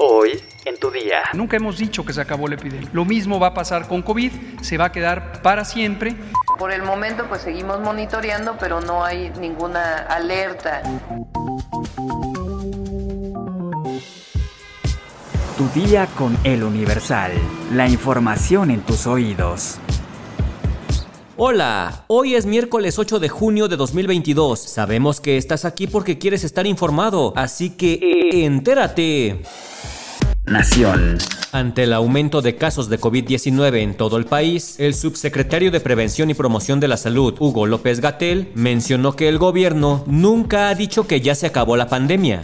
Hoy en tu día. Nunca hemos dicho que se acabó la epidemia. Lo mismo va a pasar con COVID, se va a quedar para siempre. Por el momento pues seguimos monitoreando, pero no hay ninguna alerta. Tu día con el Universal. La información en tus oídos. Hola, hoy es miércoles 8 de junio de 2022. Sabemos que estás aquí porque quieres estar informado, así que entérate. Nación. Ante el aumento de casos de COVID-19 en todo el país, el subsecretario de Prevención y Promoción de la Salud, Hugo López Gatel, mencionó que el gobierno nunca ha dicho que ya se acabó la pandemia.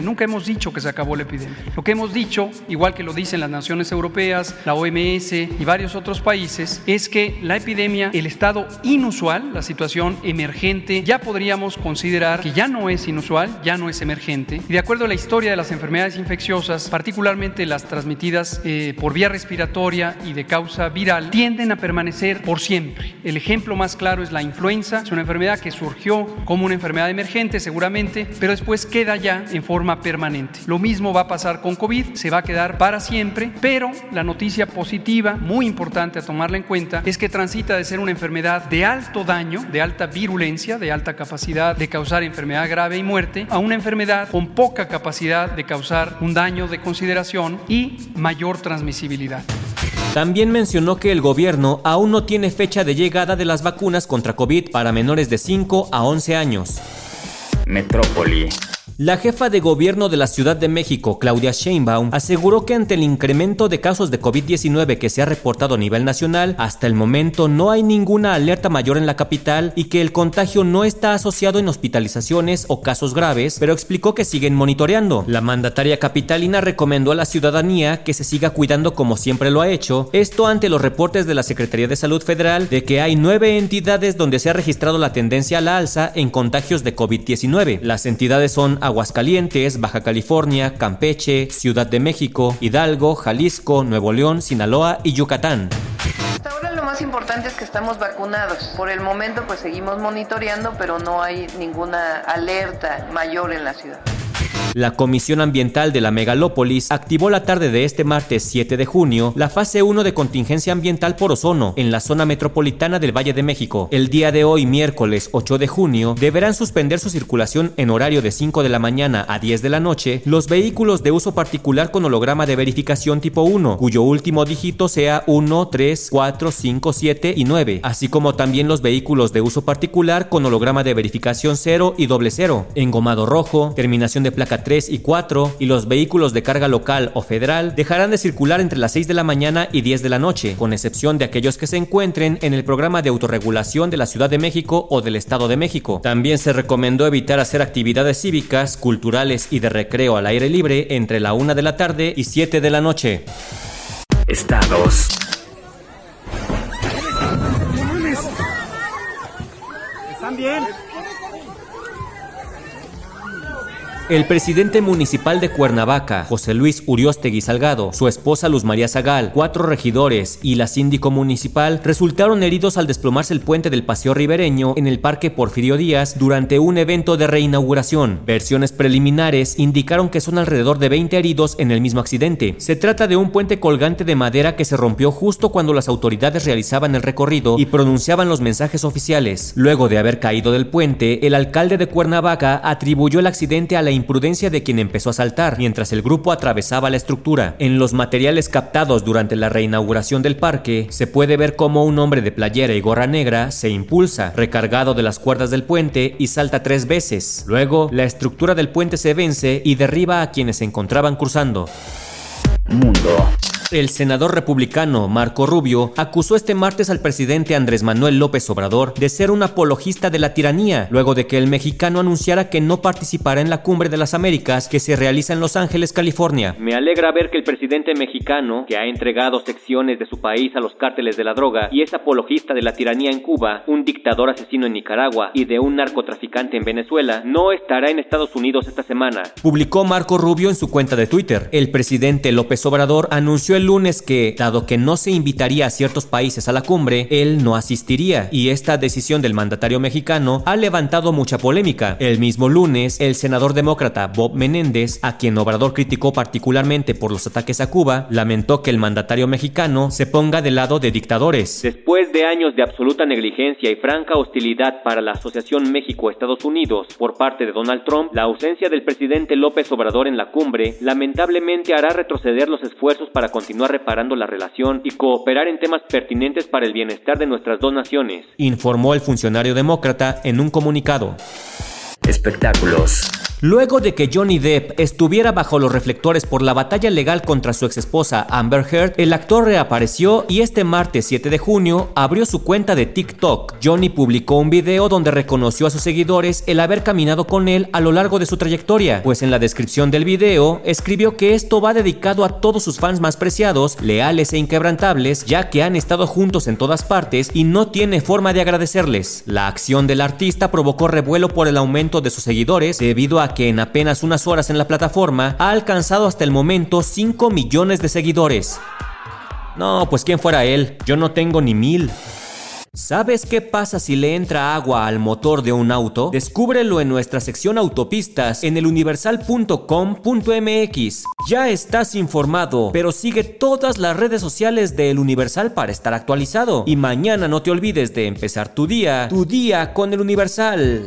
Nunca hemos dicho que se acabó la epidemia. Lo que hemos dicho, igual que lo dicen las naciones europeas, la OMS y varios otros países, es que la epidemia, el estado inusual, la situación emergente, ya podríamos considerar que ya no es inusual, ya no es emergente. Y de acuerdo a la historia de las enfermedades infecciosas, particularmente las transmitidas eh, por vía respiratoria y de causa viral, tienden a permanecer por siempre. El ejemplo más claro es la influenza, es una enfermedad que surgió como una enfermedad emergente seguramente, pero después queda ya en forma permanente. Lo mismo va a pasar con COVID, se va a quedar para siempre, pero la noticia positiva, muy importante a tomarla en cuenta, es que transita de ser una enfermedad de alto daño, de alta virulencia, de alta capacidad de causar enfermedad grave y muerte, a una enfermedad con poca capacidad de causar un daño de consideración y mayor transmisibilidad. También mencionó que el gobierno aún no tiene fecha de llegada de las vacunas contra COVID para menores de 5 a 11 años. Metrópoli. La jefa de gobierno de la Ciudad de México, Claudia Sheinbaum, aseguró que ante el incremento de casos de COVID-19 que se ha reportado a nivel nacional, hasta el momento no hay ninguna alerta mayor en la capital y que el contagio no está asociado en hospitalizaciones o casos graves, pero explicó que siguen monitoreando. La mandataria capitalina recomendó a la ciudadanía que se siga cuidando como siempre lo ha hecho, esto ante los reportes de la Secretaría de Salud Federal de que hay nueve entidades donde se ha registrado la tendencia a la alza en contagios de COVID-19. Las entidades son Aguascalientes, Baja California, Campeche, Ciudad de México, Hidalgo, Jalisco, Nuevo León, Sinaloa y Yucatán. Ahora lo más importante es que estamos vacunados. Por el momento pues seguimos monitoreando, pero no hay ninguna alerta mayor en la ciudad. La Comisión Ambiental de la Megalópolis activó la tarde de este martes 7 de junio la fase 1 de contingencia ambiental por ozono en la zona metropolitana del Valle de México. El día de hoy, miércoles 8 de junio, deberán suspender su circulación en horario de 5 de la mañana a 10 de la noche los vehículos de uso particular con holograma de verificación tipo 1, cuyo último dígito sea 1, 3, 4, 5, 7 y 9, así como también los vehículos de uso particular con holograma de verificación 0 y doble 0, engomado rojo, terminación de placa 3 y 4 y los vehículos de carga local o federal dejarán de circular entre las 6 de la mañana y 10 de la noche, con excepción de aquellos que se encuentren en el programa de autorregulación de la Ciudad de México o del Estado de México. También se recomendó evitar hacer actividades cívicas, culturales y de recreo al aire libre entre la 1 de la tarde y 7 de la noche. Estados. ¿Están bien? El presidente municipal de Cuernavaca, José Luis Uriostegui Salgado, su esposa Luz María Zagal, cuatro regidores y la síndico municipal resultaron heridos al desplomarse el puente del Paseo Ribereño en el Parque Porfirio Díaz durante un evento de reinauguración. Versiones preliminares indicaron que son alrededor de 20 heridos en el mismo accidente. Se trata de un puente colgante de madera que se rompió justo cuando las autoridades realizaban el recorrido y pronunciaban los mensajes oficiales. Luego de haber caído del puente, el alcalde de Cuernavaca atribuyó el accidente a la imprudencia de quien empezó a saltar mientras el grupo atravesaba la estructura. En los materiales captados durante la reinauguración del parque, se puede ver cómo un hombre de playera y gorra negra se impulsa, recargado de las cuerdas del puente y salta tres veces. Luego, la estructura del puente se vence y derriba a quienes se encontraban cruzando. Mundo. El senador republicano Marco Rubio acusó este martes al presidente Andrés Manuel López Obrador de ser un apologista de la tiranía, luego de que el mexicano anunciara que no participará en la Cumbre de las Américas que se realiza en Los Ángeles, California. Me alegra ver que el presidente mexicano, que ha entregado secciones de su país a los cárteles de la droga y es apologista de la tiranía en Cuba, un dictador asesino en Nicaragua y de un narcotraficante en Venezuela, no estará en Estados Unidos esta semana. Publicó Marco Rubio en su cuenta de Twitter. El presidente López Obrador anunció el lunes que, dado que no se invitaría a ciertos países a la cumbre, él no asistiría, y esta decisión del mandatario mexicano ha levantado mucha polémica. El mismo lunes, el senador demócrata Bob Menéndez, a quien Obrador criticó particularmente por los ataques a Cuba, lamentó que el mandatario mexicano se ponga del lado de dictadores. Después de años de absoluta negligencia y franca hostilidad para la Asociación México-Estados Unidos por parte de Donald Trump, la ausencia del presidente López Obrador en la cumbre lamentablemente hará retroceder los esfuerzos para continuar reparando la relación y cooperar en temas pertinentes para el bienestar de nuestras dos naciones, informó el funcionario demócrata en un comunicado. Espectáculos. Luego de que Johnny Depp estuviera bajo los reflectores por la batalla legal contra su exesposa Amber Heard, el actor reapareció y este martes 7 de junio abrió su cuenta de TikTok. Johnny publicó un video donde reconoció a sus seguidores el haber caminado con él a lo largo de su trayectoria, pues en la descripción del video escribió que esto va dedicado a todos sus fans más preciados, leales e inquebrantables, ya que han estado juntos en todas partes y no tiene forma de agradecerles. La acción del artista provocó revuelo por el aumento de sus seguidores debido a que en apenas unas horas en la plataforma ha alcanzado hasta el momento 5 millones de seguidores. No, pues quién fuera él, yo no tengo ni mil. ¿Sabes qué pasa si le entra agua al motor de un auto? Descúbrelo en nuestra sección autopistas en eluniversal.com.mx. Ya estás informado, pero sigue todas las redes sociales de El Universal para estar actualizado. Y mañana no te olvides de empezar tu día, tu día con El Universal.